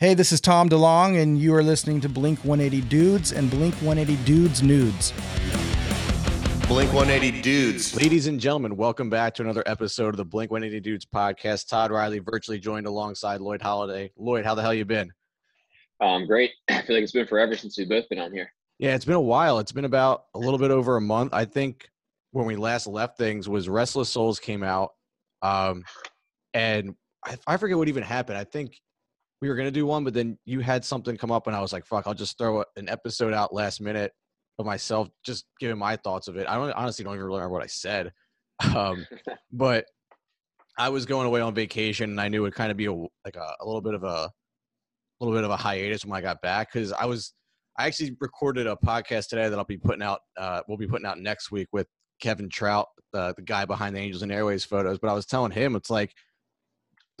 Hey, this is Tom DeLonge, and you are listening to Blink 180 Dudes and Blink 180 Dudes Nudes. Blink 180 Dudes. Ladies and gentlemen, welcome back to another episode of the Blink 180 Dudes podcast. Todd Riley virtually joined alongside Lloyd Holiday. Lloyd, how the hell you been? Um, great. I feel like it's been forever since we've both been on here. Yeah, it's been a while. It's been about a little bit over a month. I think when we last left things was Restless Souls came out, um, and I, I forget what even happened. I think we were gonna do one, but then you had something come up, and I was like, "Fuck, I'll just throw an episode out last minute of myself, just giving my thoughts of it." I don't honestly don't even remember what I said, um, but I was going away on vacation, and I knew it would kind of be a, like a, a little bit of a little bit of a hiatus when I got back because I was I actually recorded a podcast today that I'll be putting out. Uh, we'll be putting out next week with Kevin Trout, uh, the guy behind the Angels and Airwaves photos. But I was telling him it's like,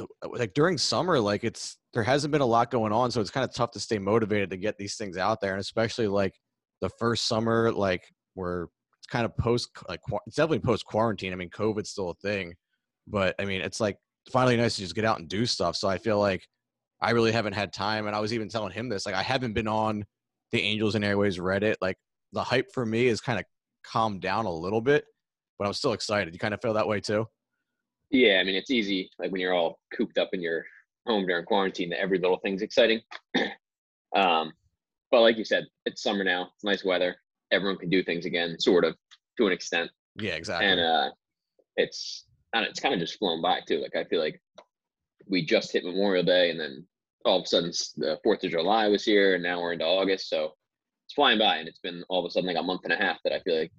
Uh, like during summer, like it's there hasn't been a lot going on, so it's kind of tough to stay motivated to get these things out there, and especially like the first summer, like where it's kind of post, like it's definitely post quarantine. I mean, COVID's still a thing, but I mean, it's like finally nice to just get out and do stuff. So I feel like I really haven't had time, and I was even telling him this, like I haven't been on the Angels and Airwaves Reddit, like the hype for me is kind of calmed down a little bit, but I'm still excited. You kind of feel that way too? Yeah, I mean it's easy like when you're all cooped up in your home during quarantine that every little thing's exciting. um, but like you said, it's summer now. It's nice weather. Everyone can do things again, sort of, to an extent. Yeah, exactly. And uh, it's and it's kind of just flown by too. Like I feel like we just hit Memorial Day, and then all of a sudden the Fourth of July was here, and now we're into August. So it's flying by, and it's been all of a sudden like a month and a half that I feel like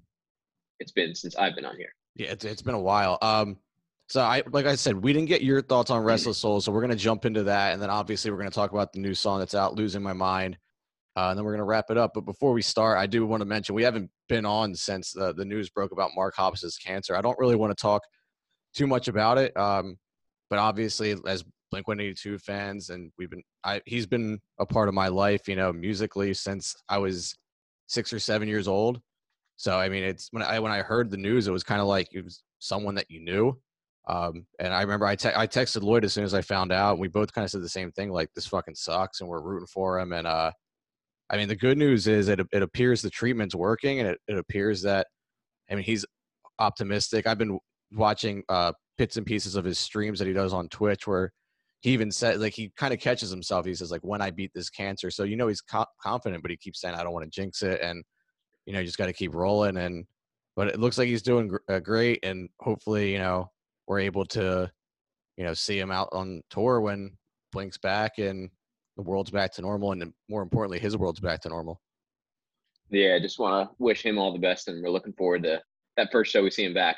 it's been since I've been on here. Yeah, it's it's been a while. Um, so I like I said, we didn't get your thoughts on Restless Soul, so we're gonna jump into that, and then obviously we're gonna talk about the new song that's out, "Losing My Mind," uh, and then we're gonna wrap it up. But before we start, I do want to mention we haven't been on since the, the news broke about Mark Hoppus's cancer. I don't really want to talk too much about it, um, but obviously, as Blink 182 fans, and we've been I he's been a part of my life, you know, musically since I was six or seven years old. So I mean, it's when I when I heard the news, it was kind of like it was someone that you knew. Um, and I remember I, te- I texted Lloyd as soon as I found out. We both kind of said the same thing, like this fucking sucks, and we're rooting for him. And uh, I mean, the good news is it it appears the treatment's working, and it, it appears that I mean he's optimistic. I've been watching uh, bits and pieces of his streams that he does on Twitch, where he even said like he kind of catches himself. He says like when I beat this cancer, so you know he's co- confident, but he keeps saying I don't want to jinx it, and you know you just got to keep rolling. And but it looks like he's doing gr- uh, great, and hopefully you know we're able to you know see him out on tour when Blink's back and the world's back to normal, and more importantly, his world's back to normal. Yeah, I just want to wish him all the best, and we're looking forward to that first show we see him back,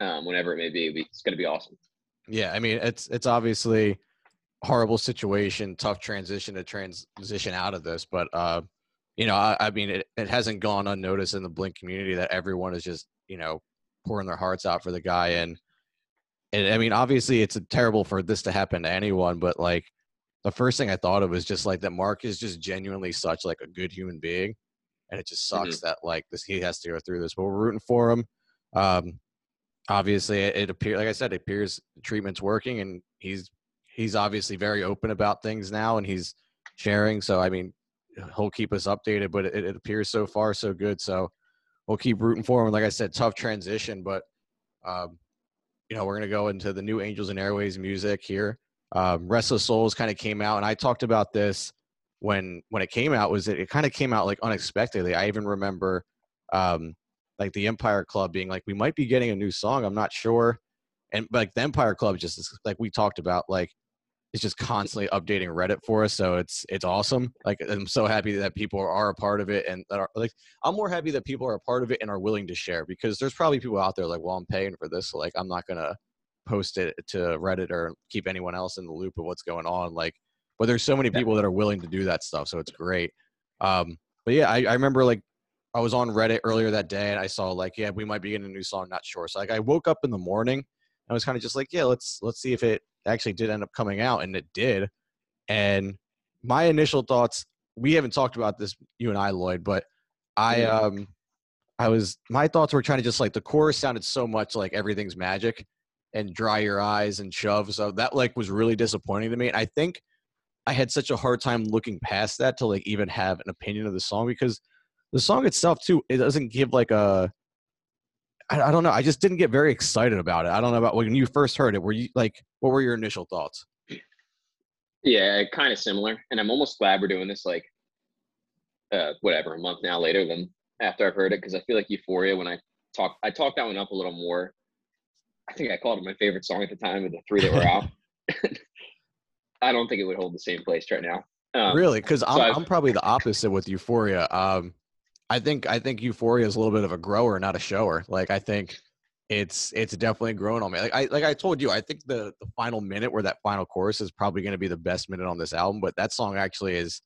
um, whenever it may be. It's going to be awesome. Yeah, I mean it's it's obviously horrible situation, tough transition to transition out of this. But uh, you know, I, I mean, it, it hasn't gone unnoticed in the Blink community that everyone is just you know pouring their hearts out for the guy. And and I mean, obviously, it's terrible for this to happen to anyone. But like, the first thing I thought of was just like that Mark is just genuinely such like a good human being, and it just sucks mm-hmm. that like this he has to go through this. But we're rooting for him. Um, obviously, it, it appears like I said, it appears treatment's working, and he's he's obviously very open about things now and he's sharing. So, I mean, he'll keep us updated, but it, it appears so far so good. So we'll keep rooting for him. Like I said, tough transition, but, um, you know, we're going to go into the new Angels and Airwaves music here. Um, Restless Souls kind of came out, and I talked about this when when it came out. Was it, it kind of came out like unexpectedly? I even remember, um, like the Empire Club being like, "We might be getting a new song. I'm not sure." And like the Empire Club, just like we talked about, like is just constantly updating Reddit for us. So it's it's awesome. Like I'm so happy that people are a part of it and that are like I'm more happy that people are a part of it and are willing to share because there's probably people out there like, well, I'm paying for this, so like I'm not gonna post it to Reddit or keep anyone else in the loop of what's going on. Like, but there's so many people that are willing to do that stuff, so it's great. Um, but yeah, I, I remember like I was on Reddit earlier that day and I saw like, yeah, we might be getting a new song, not sure. So like I woke up in the morning I was kind of just like, yeah, let's let's see if it actually did end up coming out, and it did. And my initial thoughts, we haven't talked about this, you and I, Lloyd, but I um I was my thoughts were trying to just like the chorus sounded so much like everything's magic and dry your eyes and shove. So that like was really disappointing to me. And I think I had such a hard time looking past that to like even have an opinion of the song because the song itself too it doesn't give like a I, I don't know I just didn't get very excited about it. I don't know about when you first heard it. Were you like what were your initial thoughts? Yeah, kind of similar. And I'm almost glad we're doing this like uh whatever, a month now later than after I've heard it because I feel like Euphoria when I talk I talked that one up a little more. I think I called it my favorite song at the time of the three that were out. I don't think it would hold the same place right now. Um, really? Because I'm I've- I'm probably the opposite with Euphoria. Um, I think I think Euphoria is a little bit of a grower, not a shower. Like I think it's it's definitely grown on me. Like I like I told you, I think the the final minute where that final chorus is probably going to be the best minute on this album. But that song actually is.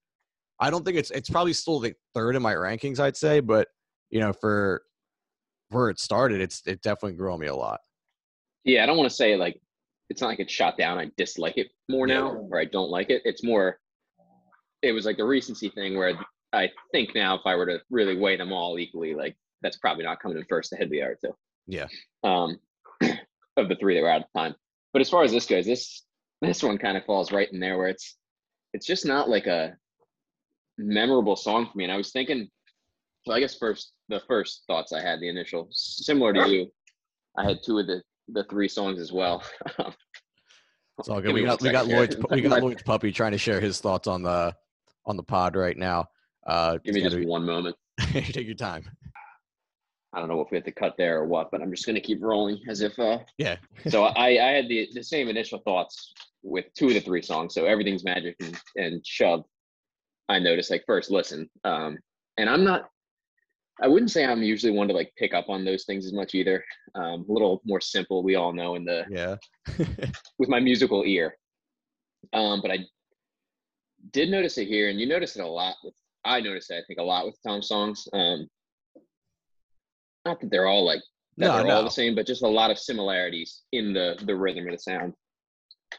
I don't think it's it's probably still the third in my rankings. I'd say, but you know, for where it started, it's it definitely grew on me a lot. Yeah, I don't want to say like it's not like it's shot down. I dislike it more now, or I don't like it. It's more. It was like the recency thing where I think now if I were to really weigh them all equally, like that's probably not coming in first ahead of the other two. Yeah. Um, of the three that were out of time. But as far as this goes, this this one kind of falls right in there where it's it's just not like a memorable song for me. And I was thinking, well, I guess first the first thoughts I had, the initial, similar to you, I had two of the the three songs as well. It's all good. We got we got. Lloyd's we got Lloyd's puppy trying to share his thoughts on the on the pod right now. Uh, Give me just gotta one moment. take your time. I don't know if we have to cut there or what, but I'm just gonna keep rolling as if. uh Yeah. So I I had the the same initial thoughts with two of the three songs. So everything's magic and and shove. I noticed like first listen, um, and I'm not. I wouldn't say I'm usually one to like pick up on those things as much either. Um, a little more simple, we all know in the Yeah. with my musical ear. Um, but I did notice it here, and you notice it a lot with. I noticed that I think, a lot with Tom songs. Um, not that they're all like that No, they're all the same, but just a lot of similarities in the the rhythm of the sound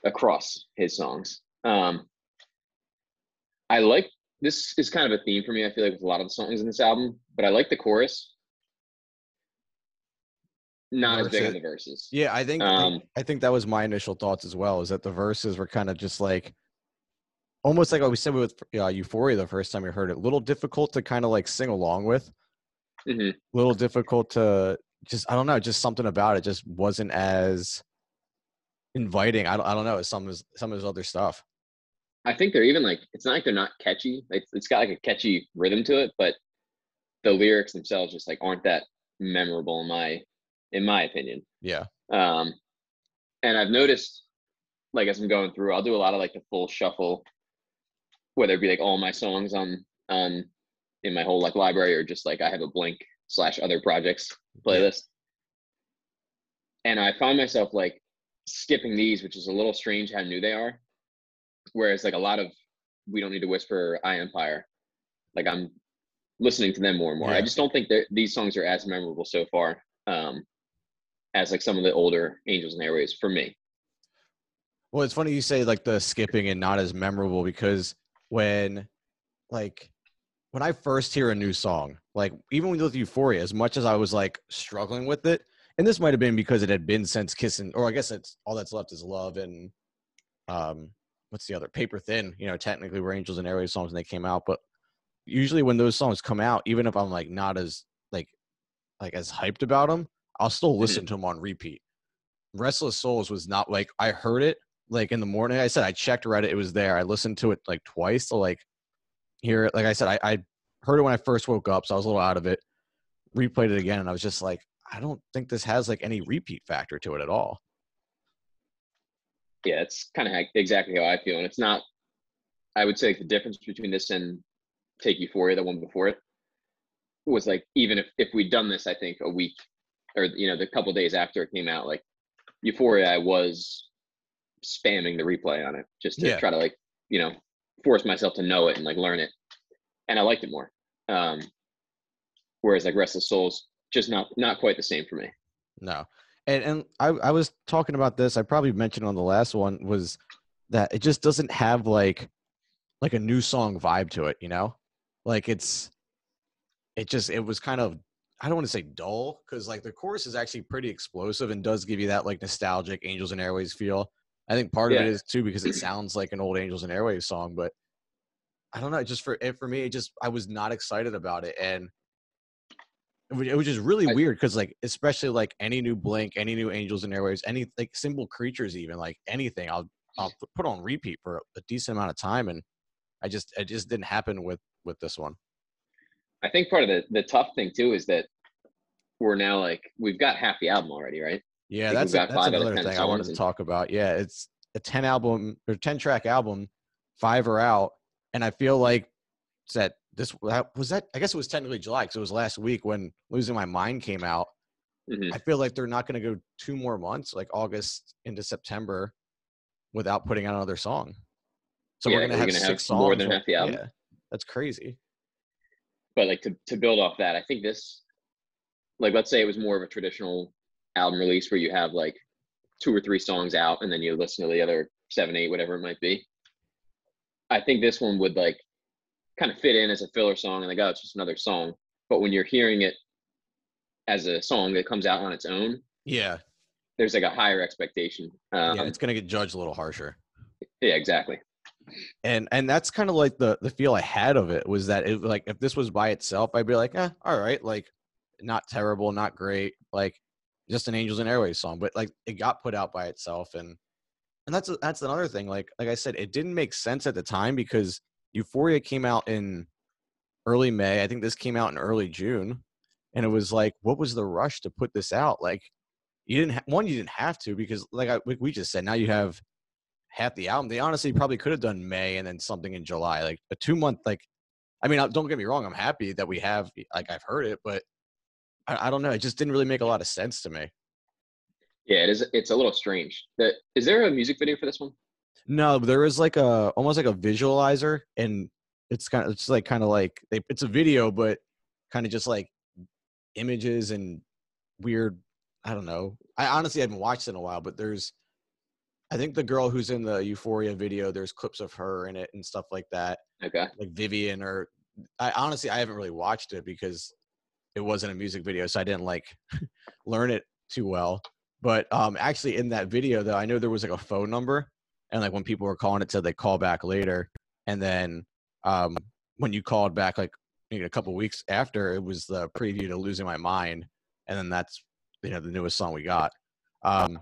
across his songs. Um, I like this is kind of a theme for me. I feel like with a lot of the songs in this album, but I like the chorus. Not as big on the verses. Yeah, I think Um, think- I think that was my initial thoughts as well. Is that the verses were kind of just like almost like what we said with uh, Euphoria the first time we heard it. A little difficult to kind of like sing along with. A little difficult to just I don't know, just something about it just wasn't as inviting. I don't, I don't know. Some of his, some of his other stuff. I think they're even like it's not like they're not catchy. It's, it's got like a catchy rhythm to it, but the lyrics themselves just like aren't that memorable in my in my opinion. Yeah. Um, and I've noticed like as I'm going through, I'll do a lot of like the full shuffle, whether it be like all my songs on on in my whole like library or just like I have a blank slash other projects playlist. And I find myself like skipping these, which is a little strange how new they are. Whereas like a lot of we don't need to whisper I Empire, like I'm listening to them more and more. I just don't think that these songs are as memorable so far um, as like some of the older Angels and Airwaves for me. Well, it's funny you say like the skipping and not as memorable because when like when I first hear a new song, like even with Euphoria, as much as I was like struggling with it, and this might have been because it had been since kissing, or I guess it's all that's left is love and um what's the other paper thin, you know, technically were Angels and Airwaves songs when they came out, but usually when those songs come out, even if I'm like not as like like as hyped about them, I'll still listen to them on repeat. Restless Souls was not like I heard it like in the morning. I said I checked Reddit, it was there. I listened to it like twice to like hear it. Like I said, I, I heard it when I first woke up, so I was a little out of it. Replayed it again, and I was just like, I don't think this has like any repeat factor to it at all. Yeah, it's kind of exactly how I feel, and it's not. I would say the difference between this and Take Euphoria, the one before it, was like even if if we'd done this, I think a week or you know the couple days after it came out, like Euphoria, I was spamming the replay on it just to Yeah. try to like you know force myself to know it and like learn it, and I liked it more. Um, whereas like Restless Souls, just not not quite the same for me. No. And and I, I was talking about this, I probably mentioned on the last one, was that it just doesn't have like like a new song vibe to it, you know? Like it's it just it was kind of I don't want to say dull, because like the chorus is actually pretty explosive and does give you that like nostalgic Angels and Airwaves feel. I think part of it is too because it sounds like an old Angels and Airwaves song, but I don't know. Just for it for me, it just I was not excited about it, and it was, just really I- weird because like especially like any new Blink, any new Angels and Airwaves, any like Simple Creatures, even like anything, I'll I'll put on repeat for a decent amount of time, and I just it just didn't happen with with this one. I think part of the the tough thing too is that we're now like we've got half the album already, right? Yeah, that's a, that's five out of another thing I wanted to talk about. Yeah, it's a ten album or ten track album, five are out, and I feel like that this was that. I guess it was technically July because it was last week when "Losing My Mind" came out. Mhm. I feel like they're not going to go two more months, like August into September, without putting out another song. So Yeah, we're going to have gonna six have songs. more than half the album. Yeah, that's crazy. But like to to build off that, I think this, like let's say it was more of a traditional album release where you have like two or three songs out and then you listen to the other seven, eight, whatever it might be. I think this one would like kind of fit in as a filler song and like, oh, it's just another song. But when you're hearing it as a song that comes out on its own, Yeah, there's like a higher expectation. Um, yeah, it's going to get judged a little harsher. yeah, exactly. and and that's kind of like the the feel I had of it was that it like if this was by itself, I'd be like, eh, all right, like not terrible, not great, like just an Angels and Airwaves song. But like it got put out by itself, and and that's that's another thing. Like like I said, it didn't make sense at the time because Euphoria came out in early May. I think this came out in early June, and it was like, what was the rush to put this out? Like you didn't ha- one, you didn't have to because like I, we- just said, now you have half the album. They honestly probably could have done May and then something in July, like a two month. Like, I mean, uh, don't get me wrong, I'm happy that we have, like, I've heard it, but I, I don't know. It just didn't really make a lot of sense to me. Yeah, it is. It's a little strange. That is there a music video for this one? No, there is like a almost like a visualizer, and it's kind of it's like kind of like they, it's a video, but kind of just like images and weird. I don't know. I honestly haven't watched it in a while, but there's. I think the girl who's in the Euphoria video, there's clips of her in it and stuff like that. Okay. like Vivian or I honestly I haven't really watched it because it wasn't a music video, so I didn't like learn it too well. But um actually in that video though, I know there was like a phone number and like when people were calling it said they call back later. And then um when you called back like you know, a couple weeks after it was the preview to losing my mind and then that's you know the newest song we got. Um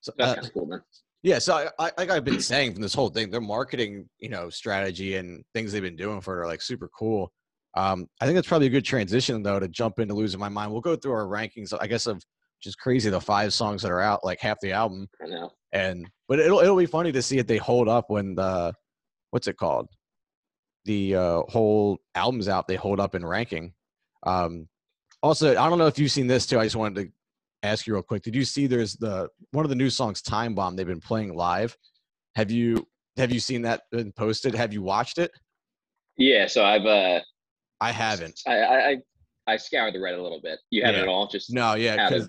so That's uh, cool, man. yeah, so I, I, like I've been saying from this whole thing, their marketing, you know, strategy and things they've been doing for it are like super cool. Um, I think that's probably a good transition though to jump into losing my mind. We'll go through our rankings, I guess, of just crazy the five songs that are out, like half the album, I know. and but it'll it'll be funny to see if they hold up when the what's it called, the uh, whole album's out. They hold up in ranking. Um, also, I don't know if you've seen this too. I just wanted to ask you real quick. Did you see there's the one of the new songs Time Bomb they've been playing live? Have you have you seen that been posted? Have you watched it? Yeah. So I've uh, I haven't. I I I, scoured the Reddit a little bit. You haven't Yeah. at all? Just No, yeah, because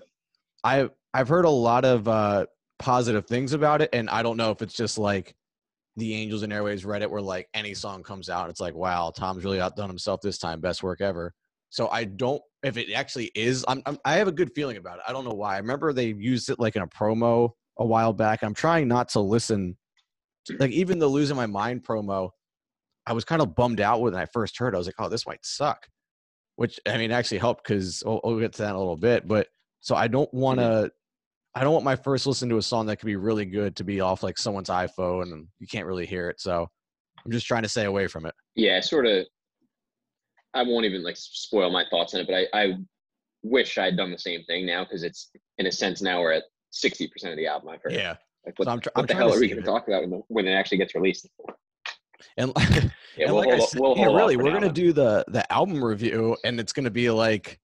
I I've heard a lot of uh positive things about it, and I don't know if it's just like the Angels and Airwaves Reddit where like any song comes out, it's like, wow, Tom's really outdone himself this time, best work ever. So I don't if it actually is. I'm, I'm I have a good feeling about it. I don't know why. I remember they used it like in a promo a while back. I'm trying not to listen. To, like even the losing my mind promo, I was kind of bummed out when I first heard. it. I was like, oh, this might suck. Which I mean actually helped because we'll, we'll get to that in a little bit. But so I don't mm-hmm. want to. I don't want my first listen to a song that could be really good to be off like someone's iPhone and you can't really hear it. So I'm just trying to stay away from it. yeah, sort of. I won't even like spoil my thoughts on it, but I I wish I'd done the same thing now because it's in a sense now we're at sixty percent of the album I've heard. Yeah. Like what, So I'm, tr- what I'm the hell are we going to talk about when, the, when it actually gets released? And, Yeah, and we'll like I said, we'll yeah, really, we're now, gonna do the the album review, and it's gonna be like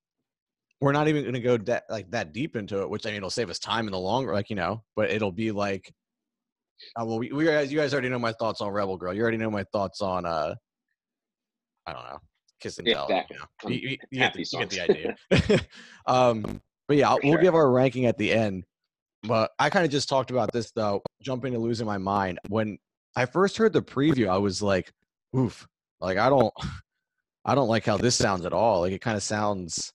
we're not even gonna go that like that deep into it, which I mean, it'll save us time in the long, run, like you know, but it'll be like, uh, well, we, we guys, you guys already know my thoughts on Rebel Girl. You already know my thoughts on uh, I don't know, Kiss and Yeah, Tell. exactly. You, know. You, you- you get the, you get the idea. um, but yeah, For we'll sure. give our ranking at the end. But I kind of just talked about this though, jumping to losing my mind. When I first heard the preview, I was like, oof, like I don't I don't like how this sounds at all. Like it kind of sounds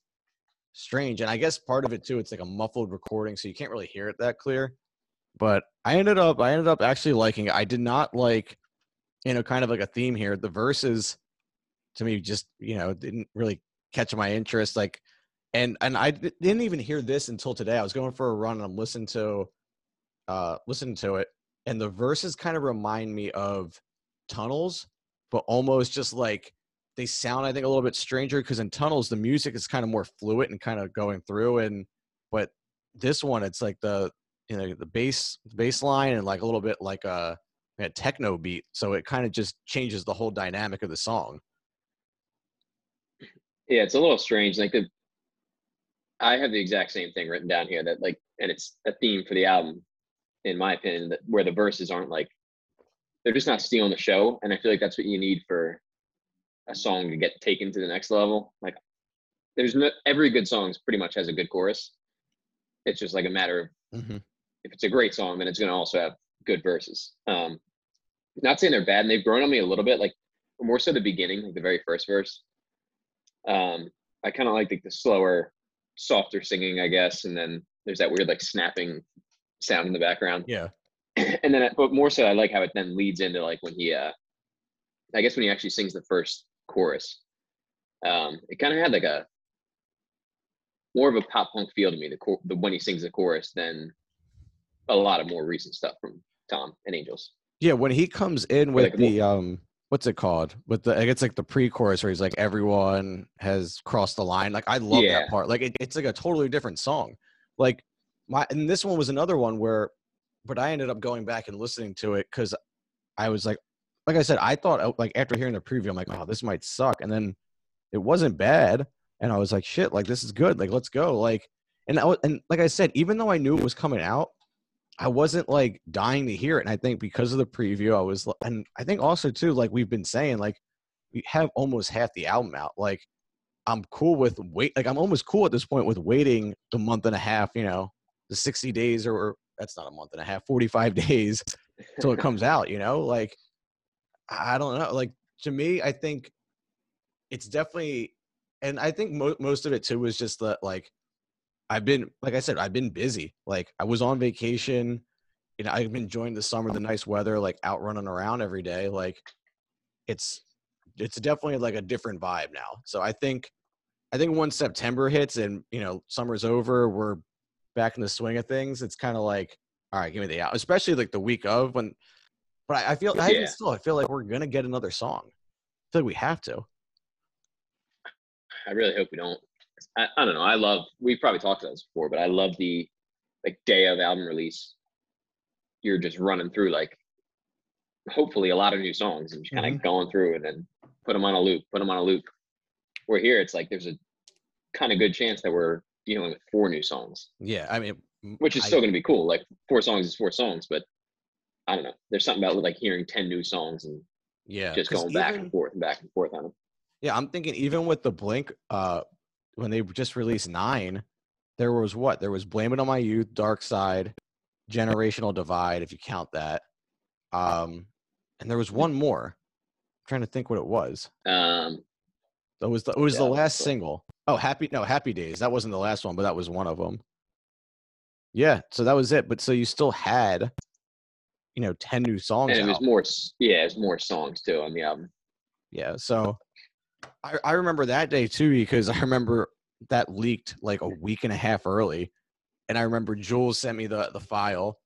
strange. And I guess part of it too, it's like a muffled recording, so you can't really hear it that clear. but I ended up I ended up actually liking it. I did not like, you know, kind of like a theme here. The verses to me just you know didn't really catch my interest. Like, and and I didn't even hear this until today. I was going for a run and I'm listening to, uh, listening to it, and the verses kind of remind me of tunnels, but almost just like they sound I think a little bit stranger because in tunnels the music is kind of more fluid and kind of going through and but this one it's like the you know the bass bass line and like a little bit like a, a techno beat so it kind of just changes the whole dynamic of the song Yeah, it's a little strange. Like the, I have the exact same thing written down here that like, and it's a theme for the album, in my opinion, that where the verses aren't like, they're just not stealing the show, and I feel like that's what you need for a song to get taken to the next level. Like, there's no every good song pretty much has a good chorus. It's just like a matter of mm-hmm. if it's a great song, then it's going to also have good verses. Um, not saying they're bad, and they've grown on me a little bit. Like more so the beginning, like the very first verse. Um, I kind of like the, the slower, softer singing, I guess, and then there's that weird like snapping sound in the background. yeah and then, but more so, I like how it then leads into like when he, uh, I guess when he actually sings the first chorus. Um, it kind of had like a more of a pop punk feel to me. The, chor- the when he sings the chorus than a lot of more recent stuff from Tom and Angels. yeah when he comes in with like the um what's it called with the it's like the pre-chorus where he's like everyone has crossed the line like i love Yeah. that part like it, it's like a totally different song like my and this one was another one where but i ended up going back and listening to it because i was like like i said i thought uh, like after hearing the preview i'm like oh this might suck and then it wasn't bad and i was like shit like this is good like let's go like and I, was, and like i said even though i knew it was coming out I wasn't like dying to hear it. And I think because of the preview, I was, and I think also too, like we've been saying, like we have almost half the album out. Like I'm cool with wait, like I'm almost cool at this point with waiting the month and a half, you know, the 60 days or, or that's not a month and a half, 45 days till it comes out, you know, like I I don't know. Like to me, I think it's definitely, and I think mo- most of it too was just that like I've been, like I said, I've been busy. Like I was on vacation. You know, I've been enjoying the summer, the nice weather, like out running around every day. Like it's, it's definitely like a different vibe now. So I think, I think once September hits and you know summer's over, we're back in the swing of things. It's kind of like, all right, give me the out, especially like the week of when. But I, I feel, I even still, I feel like we're gonna get another song. I feel like we have to. I really hope we don't. I, I don't know. I love. We've probably talked about this before, but I love the like day of album release. You're just running through like, hopefully a lot of new songs and just kind of mm-hmm. going through and then put them on a loop, put them on a loop. We're here it's like there's a kind of good chance that we're dealing with four new songs, Yeah, I mean, which is I- still going to be cool. Like four songs is four songs, but I don't know. There's something about like hearing ten new songs and yeah, just going back even- and forth and back and forth on them. Yeah, I'm thinking even with the Blink, uh, when they just released nine, there was what? There was Blame It on My Youth, Dark Side, Generational Divide, if you count that. Um, and there was one more. I'm trying to think what it was. Um, That was the it was Yeah, the last single. Oh, happy no, Happy Days. That wasn't the last one, but that was one of them. Yeah, so that was it. But so you still had, you know, ten new songs. and it was out. more, yeah, it's more songs too on the album. Yeah. So I, I remember that day too because I remember that leaked like a week and a half early. And I remember Jules sent me the, the file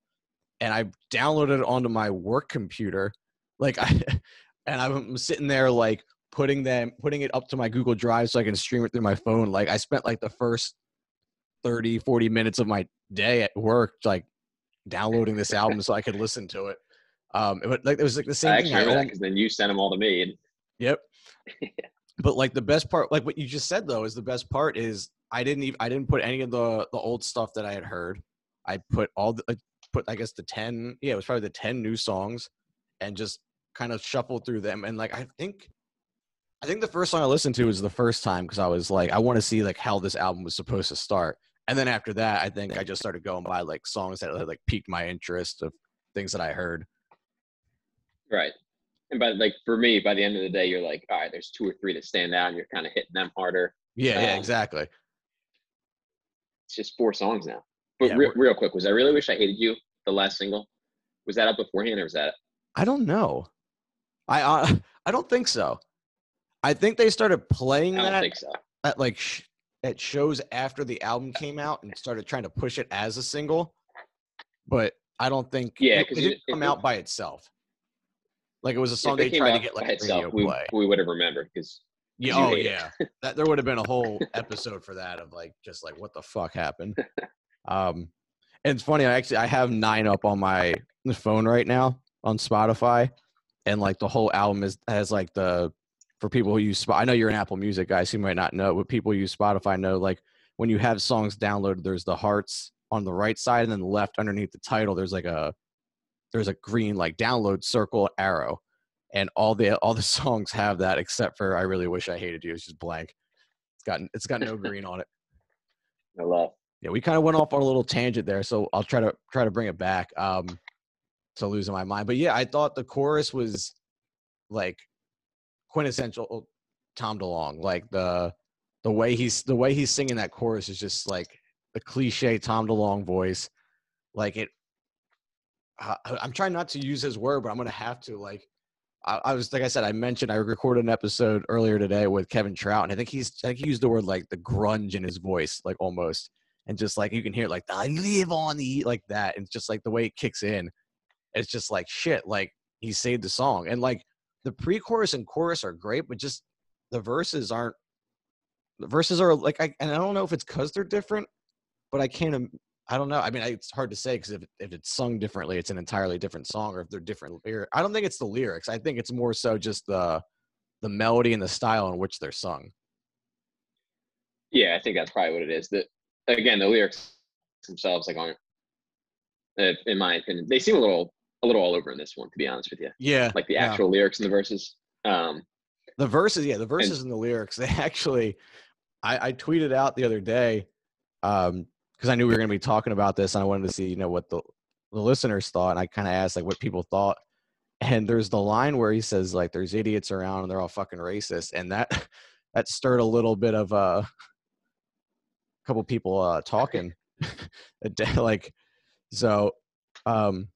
and I downloaded it onto my work computer. Like I and I'm sitting there like putting them putting it up to my Google Drive so I can stream it through my phone. Like I spent like the first 30, 40 minutes of my day at work like downloading this album so I could listen to it. Um, but like it was like the same I thing. actually remember that owned- because then you sent them all to me. And Yep. but like the best part, like what you just said though, is the best part is I didn't even I didn't put any of the the old stuff that I had heard. I put all the I put I guess the ten yeah it was probably the ten new songs, and just kind of shuffled through them. And like I think, I think the first song I listened to was the first time because I was like I want to see like how this album was supposed to start. And then after that, I think I just started going by like songs that like piqued my interest of things that I heard. right. And by like for me, by the end of the day, you're like, all right, there's two or three that stand out, and you're kind of hitting them harder. Yeah, yeah, Um, exactly. It's just four songs now. But Yeah, real, real quick, was I really wish I hated you the last single. Was that up beforehand or was that? I don't know. I uh, I don't think so. I think they started playing I that so. at like sh- at shows after the album came out and started trying to push it as a single, but I don't think Yeah, it, 'cause it you- didn't come it- out by itself. Like it was a song it they tried to get like radio itself, we, play. we would have remembered because Yeah, oh yeah. That there would have been a whole episode for that of like just like what the fuck happened. Um and it's funny, I actually I have nine up on my phone right now on Spotify. And like the whole album is has like the for people who use Sp- I know you're an Apple Music guy, so you might not know, but people who use Spotify know like when you have songs downloaded, there's the hearts on the right side and then the left underneath the title, there's like a there's a green like download circle arrow and all the all the songs have that except for I really wish I hated you. It's just blank. It's got it's got no green on it. I love. Yeah, we kind of went off on a little tangent there, so I'll try to try to bring it back. Um, to losing my mind, but yeah, I thought the chorus was like quintessential Tom DeLonge. Like the the way he's the way he's singing that chorus is just like the cliche Tom DeLonge voice. Like it, uh, I'm trying not to use his word, but I'm gonna have to. Like I, I was like I said, I mentioned I recorded an episode earlier today with Kevin Trout, and I think he's I think he used the word like the grunge in his voice, like almost, and just like you can hear like I live on the like that, and just like the way it kicks in. It's just like shit. Like he saved the song, and like the pre-chorus and chorus are great, but just the verses aren't. The verses are like I and I don't know if it's because they're different, but I can't. I don't know. I mean, I, it's hard to say because if if it's sung differently, it's an entirely different song, or if they're different. I don't think it's the lyrics. I think it's more so just the the melody and the style in which they're sung. Yeah, I think that's probably what it is. That again, the lyrics themselves like aren't, in my opinion, they seem a little a little all over in this one. To be honest with you, Yeah, like the yeah. actual lyrics and the verses. Um, The verses, yeah, the verses and the lyrics. They actually, I, I tweeted out the other day um because I knew we were going to be talking about this, and I wanted to see, you know, what the the listeners thought, and I kind of asked like what people thought. And there's the line where he says like, "There's idiots around, and they're all fucking racist," and that that stirred a little bit of uh, a couple people uh talking, like so, um,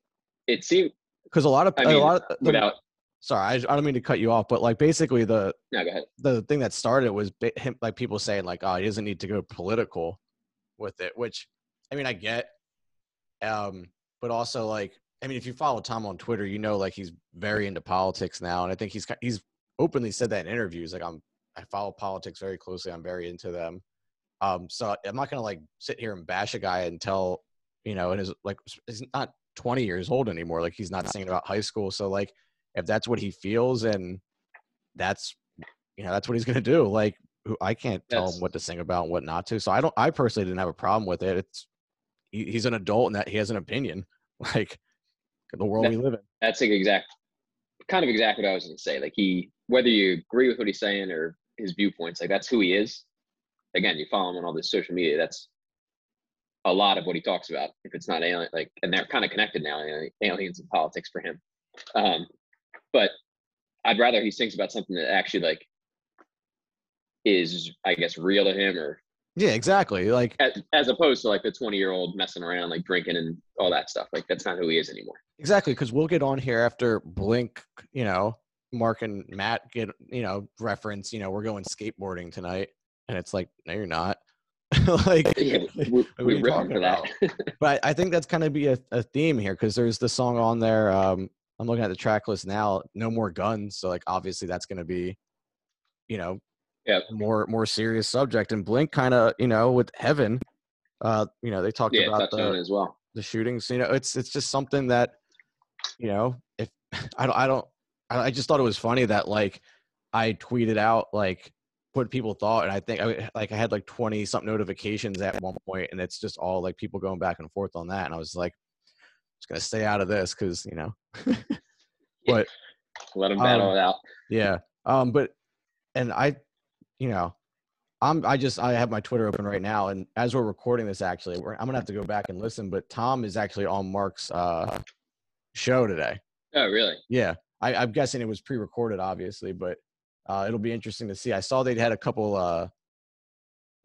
it seemed because a lot of I a mean, lot of without. sorry, I, I don't mean to cut you off, but like basically the No, the thing that started was him like people saying like oh he doesn't need to go political with it which i mean i get um but also like i mean if you follow tom on twitter you know like he's very into politics now and i think he's he's openly said that in interviews like i'm i follow politics very closely i'm very into them um so i'm not gonna like sit here and bash a guy until you know and his like he's not 20 years old anymore like he's not singing about high school. So like if that's what he feels and that's you know that's what he's gonna do. Like who i can't tell That's- him what to sing about and what not to. So i don't i personally didn't have a problem with it. It's he, he's an adult and that he has an opinion. Like the world we live in. That's like exact, kind of exactly what I was going to say. Like he, whether you agree with what he's saying or his viewpoints, like that's who he is. Again, you follow him on all this social media. That's a lot of what he talks about. If it's not alien, like, and they're kind of connected now, ali- aliens and politics for him. Um, but I'd rather he sings about something that actually like is, I guess, real to him, or yeah exactly like as, as opposed to like the twenty year old messing around, like drinking and all that stuff. Like that's not who he is anymore. exactly because we'll get on here after blink you know mark and matt get you know reference you know we're going skateboarding tonight and it's like no you're not like Yeah, we, we talking about? but I think that's kind of be a, a theme here because there's the song on there. Um, I'm looking at the track list now. No more guns. So like obviously that's going to be, you know, Yeah. more more serious subject. And Blink kind of you know with Heaven, uh, you know they talked yeah, about touched on it the as well. the shootings. You know, it's it's just something that, you know, if I don't I don't I just thought it was funny that like I tweeted out like what people thought and i think i like i had like 20 something notifications at one point and it's just all like people going back and forth on that and i was like just gonna stay out of this because you know but Let him battle Um, it out. yeah um but and i you know i'm i just i have my twitter open right now and as we're recording this actually we're, i'm gonna have to go back and listen but tom is actually on mark's uh show today Oh, really? yeah, I, I'm guessing it was pre-recorded, obviously, but uh, it'll be interesting to see. I saw they'd had a couple, uh,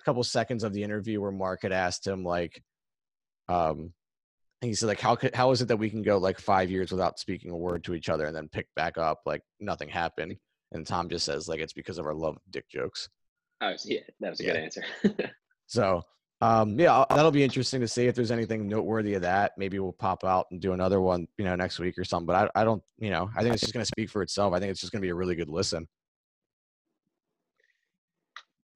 a couple seconds of the interview where Mark had asked him like, um, and he said like how could how is it that we can go like five years without speaking a word to each other and then pick back up like nothing happened and tom just says like it's because of our love of dick jokes Oh, yeah, that was a Yeah. good answer. so um yeah that'll be interesting to see if there's anything noteworthy of that maybe we'll pop out and do another one you know next week or something but i, I don't you know i think it's just going to speak for itself i think it's just going to be a really good listen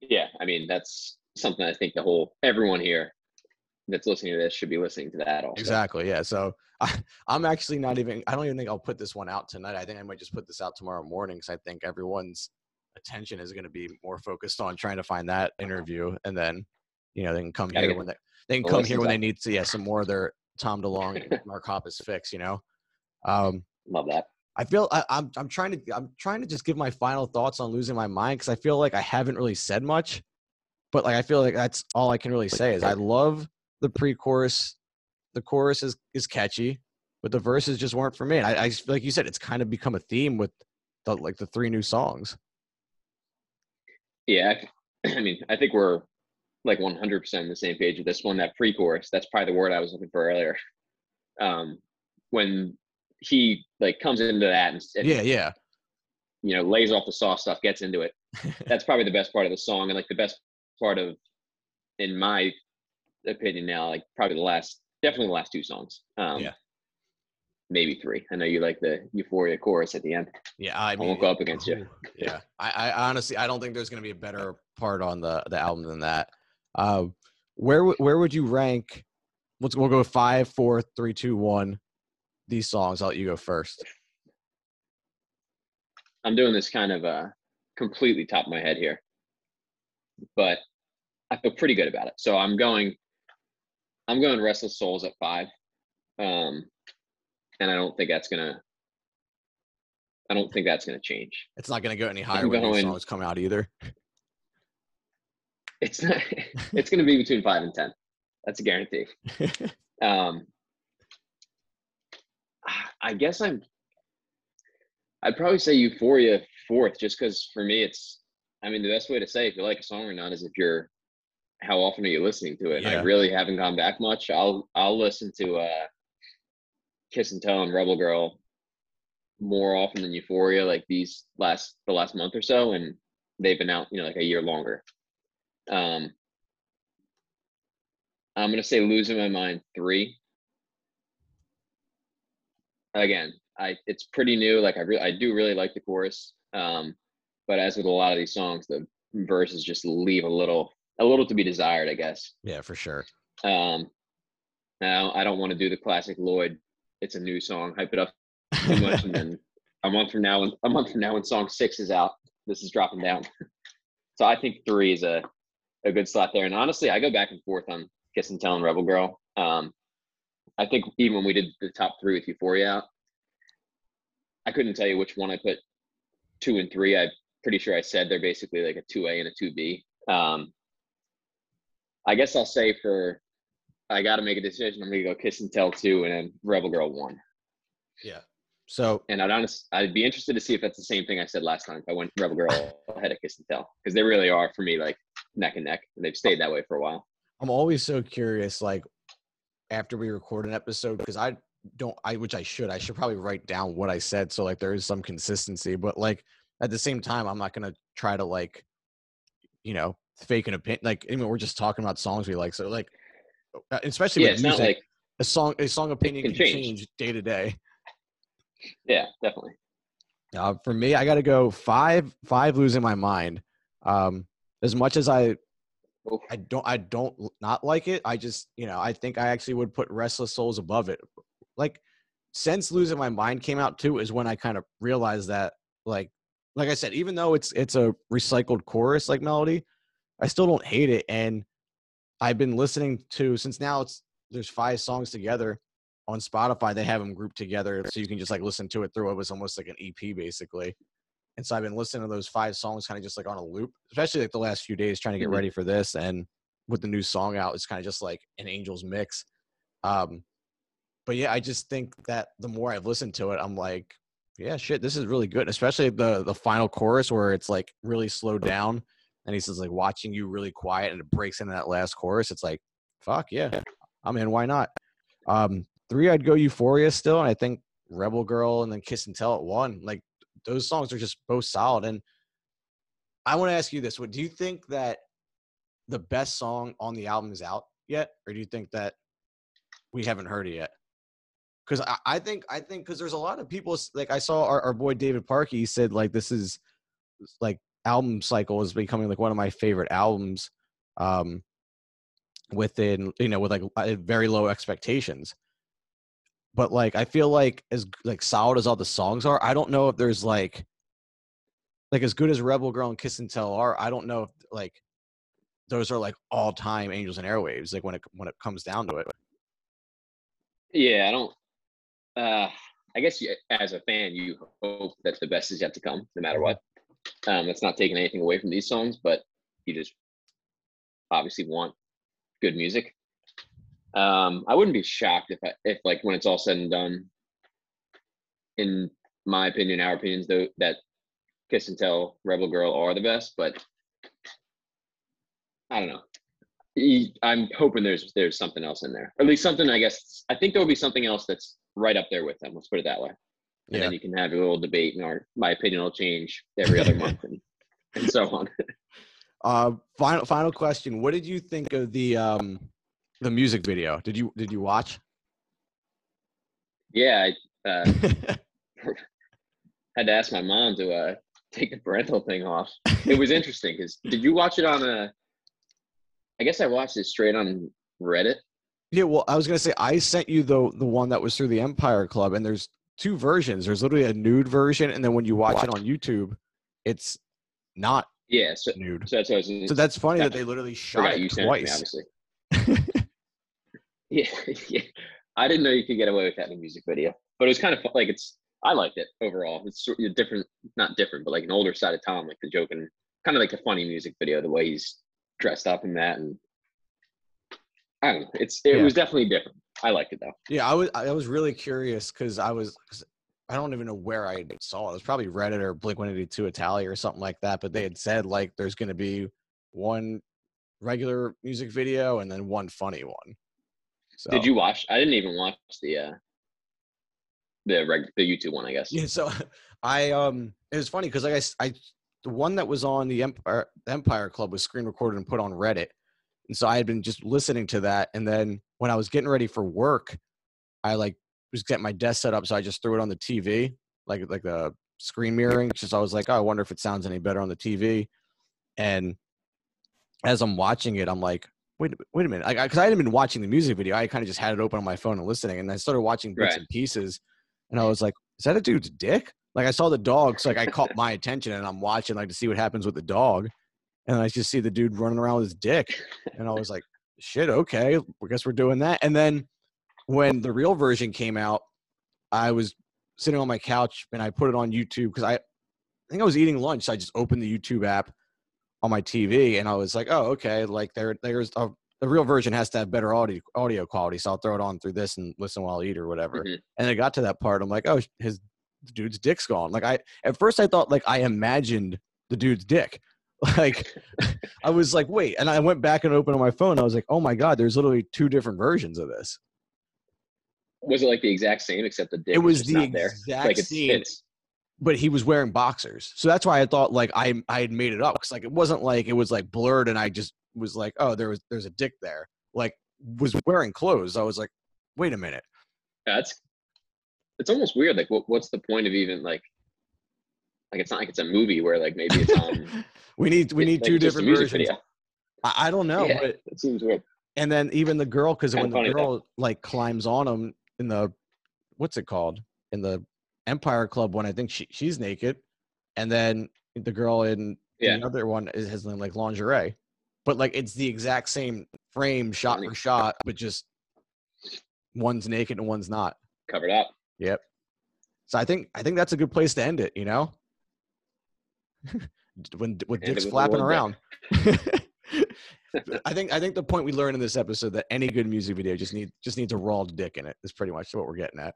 yeah, I mean that's something I think the whole everyone here that's listening to this should be listening to that also. Exactly. Yeah. So I, I'm actually not even. I don't even think I'll put this one out tonight. I think I might just put this out tomorrow morning because I think everyone's attention is going to be more focused on trying to find that interview, and then you know they can come here when they they can come here when they need to. Yeah, some more of their Tom DeLonge, and Mark Hoppus fix. You know. Um, Love that. I feel I, I'm I'm trying to I'm trying to just give my final thoughts on losing my mind because I feel like I haven't really said much, but like I feel like that's all I can really say is I love the pre-chorus, the chorus is is catchy, but the verses just weren't for me. And I, I like you said, it's kind of become a theme with the like the three new songs. Yeah, I I mean, I think we're like 100% on the same page with this one. That pre-chorus, that's probably the word I was looking for earlier. Um, when he like comes into that and, and Yeah, yeah, you know lays off the soft stuff, gets into it. That's probably the best part of the song, and like the best part of, in my opinion now, like probably the last, definitely the last two songs. Um, Yeah. Maybe three. I know you like the Euphoria chorus at the end. yeah. I I mean, won't go up against you. Yeah, I, I honestly I don't think there's going to be a better part on the the album than that. Uh, where where would you rank? Let's we'll go five, four, three, two, one. These songs. I'll let you go first. I'm doing this kind of uh completely top of my head here, but I feel pretty good about it. So I'm going, I'm going Restless Souls at five, um, and I don't think that's gonna, I don't think that's gonna change. It's not going to go any higher I'm when going- songs come out either. It's not, it's gonna be between five and ten. That's a guarantee. Um, I guess I'm. I'd probably say Euphoria fourth, just because for me it's. I mean, the best way to say if you like a song or not is if you're. How often are you listening to it? I really haven't gone back much. I'll I'll listen to uh, Kiss and Tell and Rebel Girl more often than Euphoria, like these last the last month or so, and they've been out, you know, like a year longer. Um, I'm gonna say losing my mind three. Again, I it's pretty new. Like I really I do really like the chorus. Um, but as with a lot of these songs, the verses just leave a little a little to be desired, I guess. yeah, for sure. Um, now I don't want to do the classic Lloyd. It's a new song, hype it up too much, and then a month from now, when a month from now, when song six is out, this is dropping down. so I think three is a a good slot there. And honestly, I go back and forth on Kiss and Tell and Rebel Girl. Um, I think even when we did the top three with Euphoria I couldn't tell you which one I put two and three. I'm pretty sure I said they're basically like a two A and a two B. Um, I guess I'll say for I got to make a decision. I'm gonna go Kiss and Tell two, and then Rebel Girl one. Yeah. So And I'd honest, I'd be interested to see if that's the same thing I said last time. If I went Rebel Girl ahead of Kiss and Tell, because they really are for me like neck and neck, and they've stayed that way for a while. I'm always so curious, like after we record an episode, because I don't, I which I should, I should probably write down what I said, so like there is some consistency. But like at the same time, I'm not gonna try to like, you know, fake an opinion. Like I mean, we're just talking about songs we like, so like, uh, especially Yeah, with music, like a song, a song opinion can can change. change day to day. yeah, definitely. Uh, for me, I got to go five. Five losing my mind. Um, as much as I, I don't, I don't not like it. I just, you know, I think I actually would put Restless Souls above it. Like, since losing my mind came out too, is when I kind of realized that, like, like I said, even though it's it's a recycled chorus like melody, I still don't hate it. And I've been listening to since now it's there's five songs together on Spotify, they have them grouped together so you can just like listen to it through. It was almost like an EP basically. And so I've been listening to those five songs kind of just like on a loop, especially like the last few days trying to get Mhm. ready for this. And with the new song out, it's kind of just like an Angels mix. Um, but yeah, I just think that the more I've listened to it, I'm like, yeah, shit, this is really good. Especially the the final chorus where it's like really slowed down, and he says like watching you really quiet, and it breaks into that last chorus. It's like, fuck yeah, I'm in. Why not? Um, three, I'd go Euphoria still, and I think Rebel Girl and then Kiss and Tell at one. Like those songs are just both solid. And I want to ask you this: What do you think that the best song on the album is out yet, or do you think that we haven't heard it yet? Because I, I think I think because there's a lot of people like I saw our, our boy David Parkey said like this is like album cycle is becoming like one of my favorite albums um within you know with like very low expectations but like i feel like as like solid as all the songs are i don't know if there's like like as good as rebel girl and kiss and tell are i don't know if like those are like all time angels and airwaves like when it when it comes down to it Yeah, I don't. Uh, I guess you, as a fan, you hope that the best is yet to come, no matter what. Um, it's not taking anything away from these songs, but you just obviously want good music. Um, I wouldn't be shocked if, I, if like when it's all said and done, in my opinion, our opinions, though, that Kiss and Tell, Rebel Girl are the best, but I don't know. I'm hoping there's there's something else in there, or at least something. I guess I think there will be something else that's right up there with them. Let's put it that way. And Yeah. then you can have a little debate, and our my opinion will change every other month, and, and so on. uh final final question what did you think of the um the music video did you did you watch yeah, I uh, had to ask my mom to uh, take the parental thing off. It was interesting because did you watch it on a? I guess I watched it straight on Reddit. Yeah, well, I was gonna say I sent you the the one that was through the Empire Club, and there's two versions. There's literally a nude version, and then when you watch it on YouTube, it's not Yeah, so, nude. so that's what I was. So that's funny that Yeah. they literally shot you it to me, twice. obviously. Yeah, yeah. I didn't know you could get away with that in a music video, but it was kind of fun. Like it's, I liked it overall. It's sort of different, not different, but like an older side of Tom, like the joking, kind of like the funny music video, the way he's dressed up in that, and I don't know. It's it Yeah. was definitely different. I liked it though. Yeah, I was I was really curious because I was 'cause I don't even know where I saw it. It was probably Reddit or Blink One Eighty Two Italia or something like that. But they had said like there's going to be one regular music video and then one funny one. So, Did you watch? I didn't even watch the uh the reg the YouTube one. I guess. Yeah, so I um it was funny because like I, the one that was on the Empire Empire Club was screen recorded and put on Reddit. And so I had been just listening to that and then when I was getting ready for work, I like was getting my desk set up so I just threw it on the TV, like like the screen mirroring. Just I was like, oh, I wonder if it sounds any better on the TV. And as I'm watching it, I'm like, wait, a- wait a minute, I because I, I hadn't been watching the music video. I kind of just had it open on my phone and listening, and I started watching bits Right. and pieces, and I was like, is that a dude's dick? Like I saw the dog, so like I caught my attention, and I'm watching like to see what happens with the dog, and I just see the dude running around with his dick, and I was like, shit, okay, I guess we're doing that. And then when the real version came out, I was sitting on my couch and I put it on YouTube because I, I think I was eating lunch. So I just opened the YouTube app on my TV and I was like, oh, okay, like there, there's a, the real version has to have better audio audio quality, so I'll throw it on through this and listen while I eat or whatever. Mhm. And it got to that part, I'm like, oh, his dude's dick's gone. Like I at first I thought like I imagined the dude's dick. Like I was like, wait, and I went back and opened on my phone. I was like, oh my god, there's literally two different versions of this. Was it like the exact same except the dick It was the not there? exact Like it's, same, it's but he was wearing boxers, so that's why I thought like I I had made it up because like it wasn't like it was like blurred and I just was like, oh, there was there's a dick there. Like was wearing clothes. I was like, wait a minute. that's it's almost weird. Like, what, what's the point of even like, like it's not like it's a movie where like maybe it's on. we need we need like, two different versions. video. I, I don't know, Yeah. but It seems weird. and then even the girl because when the funny, though. girl like climbs on him in the what's it called in the empire club one i think she, she's naked and then the girl in Yeah. the other one is, has like lingerie. But like it's the exact same frame shot for shot but just one's naked and one's not. Covered up. yep. So i think i think that's a good place to end it you know? When with End dicks flapping around. I think I think the point we learned in this episode that any good music video just need just needs a raw dick in it is pretty much what we're getting at.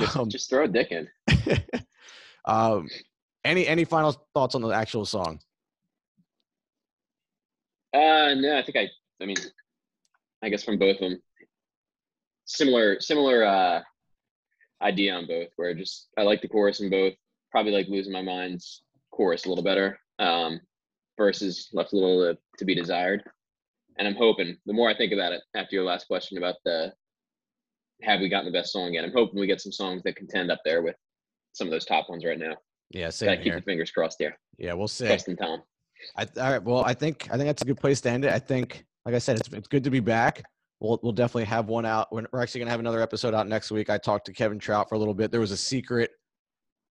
Just, Um, just throw a dick in. um, any any final thoughts on the actual song? Uh, no, I think I. I mean, I guess from both of them, similar similar uh, idea on both. Where just I like the chorus in both. Probably like losing my mind's chorus a little better. Um, versus left a little to, to be desired. And I'm hoping the more I think about it after your last question about the have we gotten the best song yet? I'm hoping we get some songs that contend up there with some of those top ones right now. Yeah, Gotta same keep here. your fingers crossed here. Yeah, we'll see. Trusting Tom. I, all right. Well, I think I think that's a good place to end it. I think, like I said, it's it's good to be back. We'll we'll definitely have one out. We're we're actually gonna have another episode out next week. I talked to Kevin Trout for a little bit. There was a secret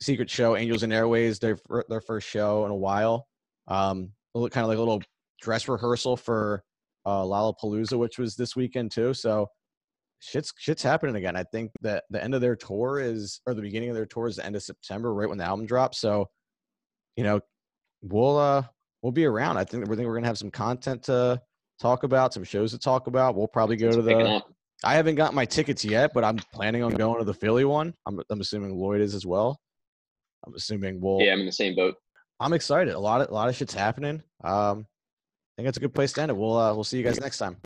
secret show, Angels and Airwaves, their their first show in a while. Um, a little, kind of like a little dress rehearsal for uh, Lollapalooza, which was this weekend too. So shit's shit's happening again. I think that the end of their tour is or the beginning of their tour is the end of September, right when the album drops. So, you know, we'll uh we'll be around. I think we think we're gonna have some content to talk about, some shows to talk about. We'll probably go It's to the. I haven't got my tickets yet, but I'm planning on going to the Philly one. I'm I'm assuming Lloyd is as well. I'm assuming we'll. Yeah, I'm in the same boat. I'm excited. A lot of a lot of shit's happening. Um, I think that's a good place to end it. We'll uh, we'll see you guys next time.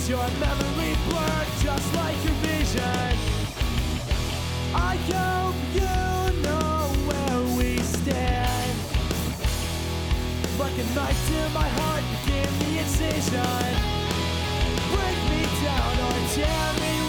Is your memory blurred just like your vision? I hope you know where we stand. Like a knife to my heart, give me incision. Break me down or tear me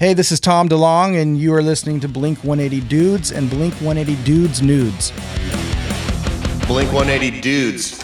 Hey, this is Tom DeLonge, and you are listening to Blink 180 Dudes and Blink 180 Dudes Nudes. Blink 180 Dudes